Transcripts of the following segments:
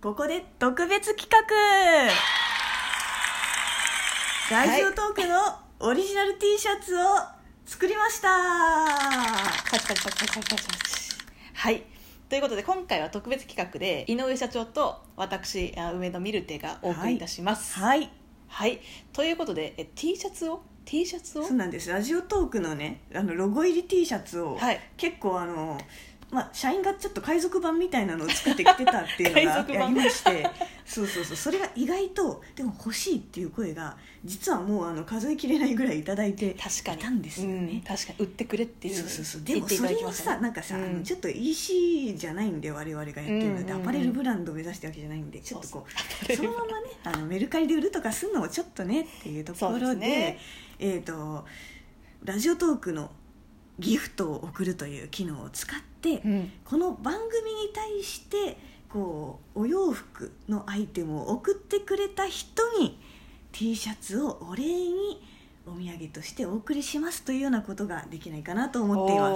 ここで特別企画。ラジオトークのオリジナル T シャツを作りました。はい。ということで今回は特別企画で井上社長と私あ梅野ミルテがお送りいたします。はい。はい、ということでえ T シャツを？T シャツを？そうなんです。ラジオトークのねあのロゴ入り T シャツを、はい。結構あのまあ、社員がちょっと海賊版みたいなのを作ってきてたっていうの海がありましてそうそうそう。それが意外とでも欲しいっていう声が実はもうあの数えきれないぐらいいただいて確かに。いたんですよね、うん確かに売ってくれっていう。そうそうそう。でもそれをきましたねさなんかさ、あうんのちょっと EC じゃないんで我々がやってるので、アパレルブランドを目指してるわけじゃないんでちょっとこうそのままねあのメルカリで売るとかするのもちょっとねっていうところでですね。えっ、とラジオトークのギフトを送るという機能を使って、うん。この番組に対してこうお洋服のアイテムを送ってくれた人に T シャツをお礼にお土産としてお送りしますというようなことができないかなと思っていま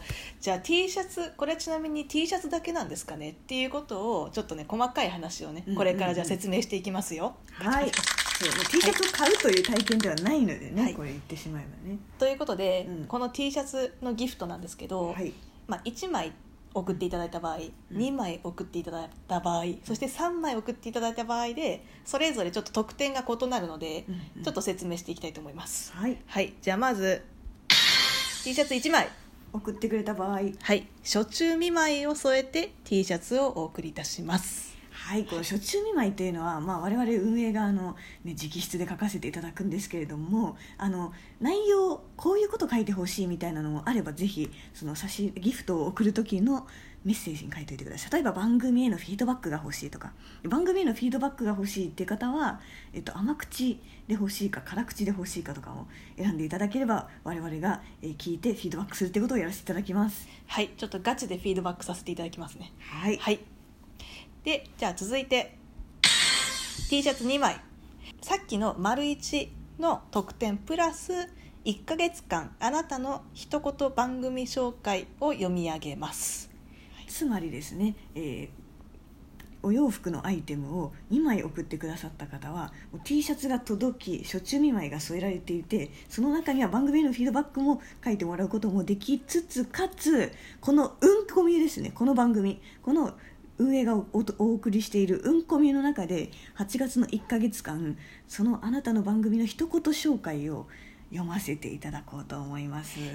す。じゃあ T シャツこれちなみに T シャツだけなんですかね？っていうことをちょっとね細かい話をねうんうんうん。これからじゃあ説明していきますよ、はい、そう T シャツを買うという体験ではないのでね、はい。これ言ってしまえばね。ということで、うん。この T シャツのギフトなんですけど、はい、まあ、1枚送っていただいた場合、うん。2枚送っていただいた場合そして3枚送っていただいた場合でそれぞれちょっと得点が異なるので、ちょっと説明していきたいと思います。はい、はい。じゃあまず T シャツ1枚。送ってくれた場合、はい。初中見舞いを添えて T シャツをお送りいたしますはい、この初中見舞いというのは、まあ、我々運営側の、ね、直筆で書かせていただくんですけれどもあの内容こういうこと書いてほしいみたいなのもあればぜひその差しギフトを送る時のメッセージに書いておいてください。例えば番組へのフィードバックが欲しいとか。番組へのフィードバックが欲しいっていう方は、えっと、甘口で欲しいか辛口で欲しいかとかを選んでいただければ我々が、えー聞いてフィードバックするってことをやらせていただきます。はいちょっとガチでフィードバックさせていただきますね。はい、はいでじゃあ続いて。T シャツ2枚。さっきの丸1の特典プラス1ヶ月間あなたの一言番組紹介を読み上げます。つまりですね、えーお洋服のアイテムを2枚送ってくださった方は T シャツが届き初中見舞いが添えられていてその中には番組へのフィードバックも書いてもらうこともできつつかつこのうんこみですね。この番組。この運営がおおお送りしているうんこみの中で8月の1ヶ月間そのあなたの番組の一言紹介を読ませていただこうと思います。はい、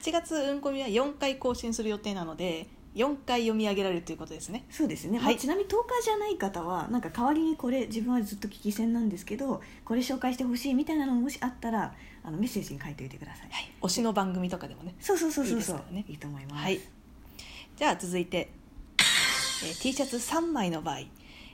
8月うんこみは4回更新する予定なので4回読み上げられるということですね。そうですね、はい。まあ、ちなみにトーカーじゃない方はなんか代わりにこれ自分はずっと聞き戦なんですけどこれ紹介してほしいみたいなのももしあったらあのメッセージに書いておいてください、はい。推しの番組とかでもね。そうそうそうそうそう。からね。いいと思います、はい。じゃあ続いて、えー T シャツ3枚の場合、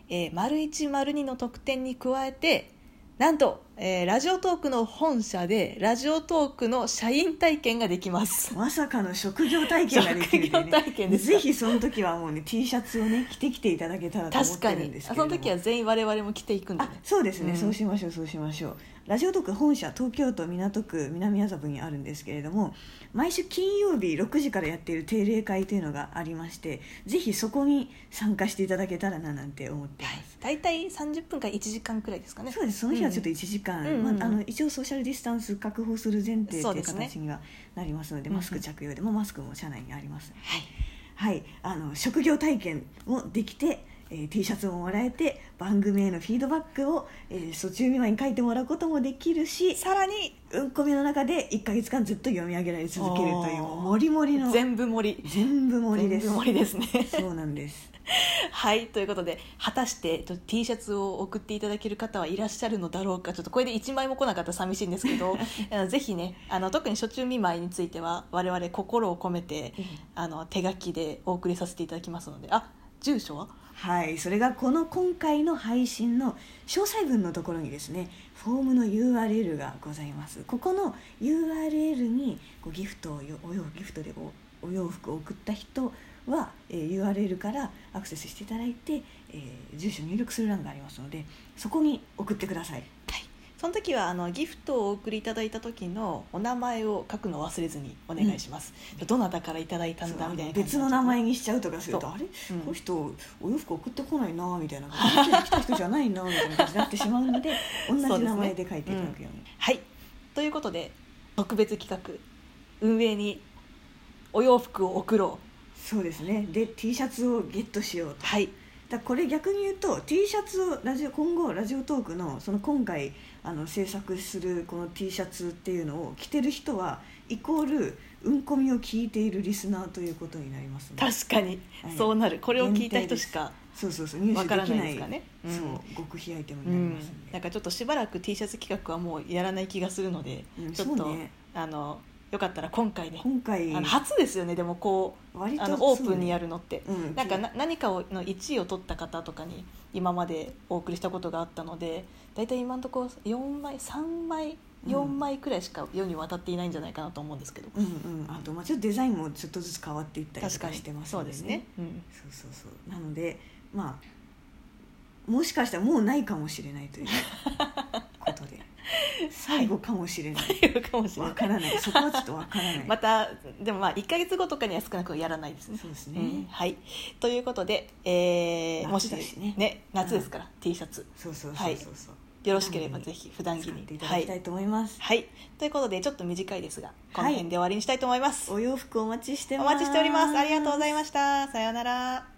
えー、丸1丸2の特典に加えてなんと、えーラジオトークの本社でラジオトークの社員体験ができます。まさかの職業体験ができるんで、職業体験ですか？ぜひその時はもうね T シャツをね着てきていただけたらと思って確かにるんですけれども。その時は全員我々も着ていくんであねそうですね、うん。そうしましょうそうしましょうラジオトーク本社東京都港区南麻布にあるんですけれども毎週金曜日6時からやっている定例会というのがありましてぜひそこに参加していただけたらななんて思っています、大体30分から1時間くらいですかね。そうです。その日はちょっと1時間、まあ、あの一応ソーシャルディスタンス確保する前提という形にはなりますのでうんうん。マスク着用でもマスクも社内にありますはい。はい、あの職業体験もできて、えー T シャツももらえて番組へのフィードバックを、えー、途中見舞いに書いてもらうこともできるしさらにうんこみの中で1か月間ずっと読み上げられ続けるというもりもりの全部盛り。全部盛りです。全部盛りですね。そうなんです。はいということで果たして T シャツを送っていただける方はいらっしゃるのだろうか？ちょっとこれで1枚も来なかったら寂しいんですけど ぜひねあの特に初中見舞いについては我々心を込めてあの手書きでお送りさせていただきますのであ住所は？はいそれがこの今回の配信の詳細文のところにですねフォームの URL がございます。ここの URL にこうギフトをよお洋ギフトでおお洋服を送った人は、えー URL からアクセスしていただいて、えー住所入力する欄がありますのでそこに送ってください。はいその時はあのギフトをお送りいただいた時のお名前を書くのを忘れずにお願いします、どなたからいただいたんだみたいな別の名前にしちゃうとかするとあれ、うんこの人お洋服送ってこないなみたいな。感じで来た人じゃないなみたいな感じになってしまうので同じ名前で書いていただくように。はい。ということで特別企画運営にお洋服を送ろう。そうですね。で T シャツをゲットしようと。はいだこれ逆に言うと T シャツをラジオ今後ラジオトークのその今回あの制作するこの T シャツっていうのを着てる人はイコールうんこみを聞いているリスナーということになりますので確かに、はい。そうなる。これを聞いた人しかそうそうそう。入手わからできないですかね。うん。そう極秘アイテムうんになりますんで、なんかちょっとしばらく T シャツ企画はもうやらない気がするので、うんちょっと、ね。あのよかったら今回ね今回。あの初ですよねでもこう割とあのオープンにやるのって、うん。なんかな何かをの1位を取った方とかに今までお送りしたことがあったので大体今のところ4枚3枚4枚くらいしか世に渡っていないんじゃないかなと思うんですけど、うんうん。あとまあちょっとデザインもちょっとずつ変わっていったりと確かしてますそうですね、うん、そうそうそう。なのでまあもしかしたらもうないかもしれないという 最後かもしれない、かもしれない。わからない。そこはちょっとわからない、またでもまあ1か月後とかには少なくやらないです。ねそうですね、うんはい、ということで、えー、もしねね夏ですから、T シャツ。そうそうそうそうそう。よろしければぜひ普段着に。使っていただきたいと思います、はい、ということでちょっと短いですがこのはい辺で終わりにしたいと思います、お洋服お待ちしてお待ちしております。ありがとうございました。さようなら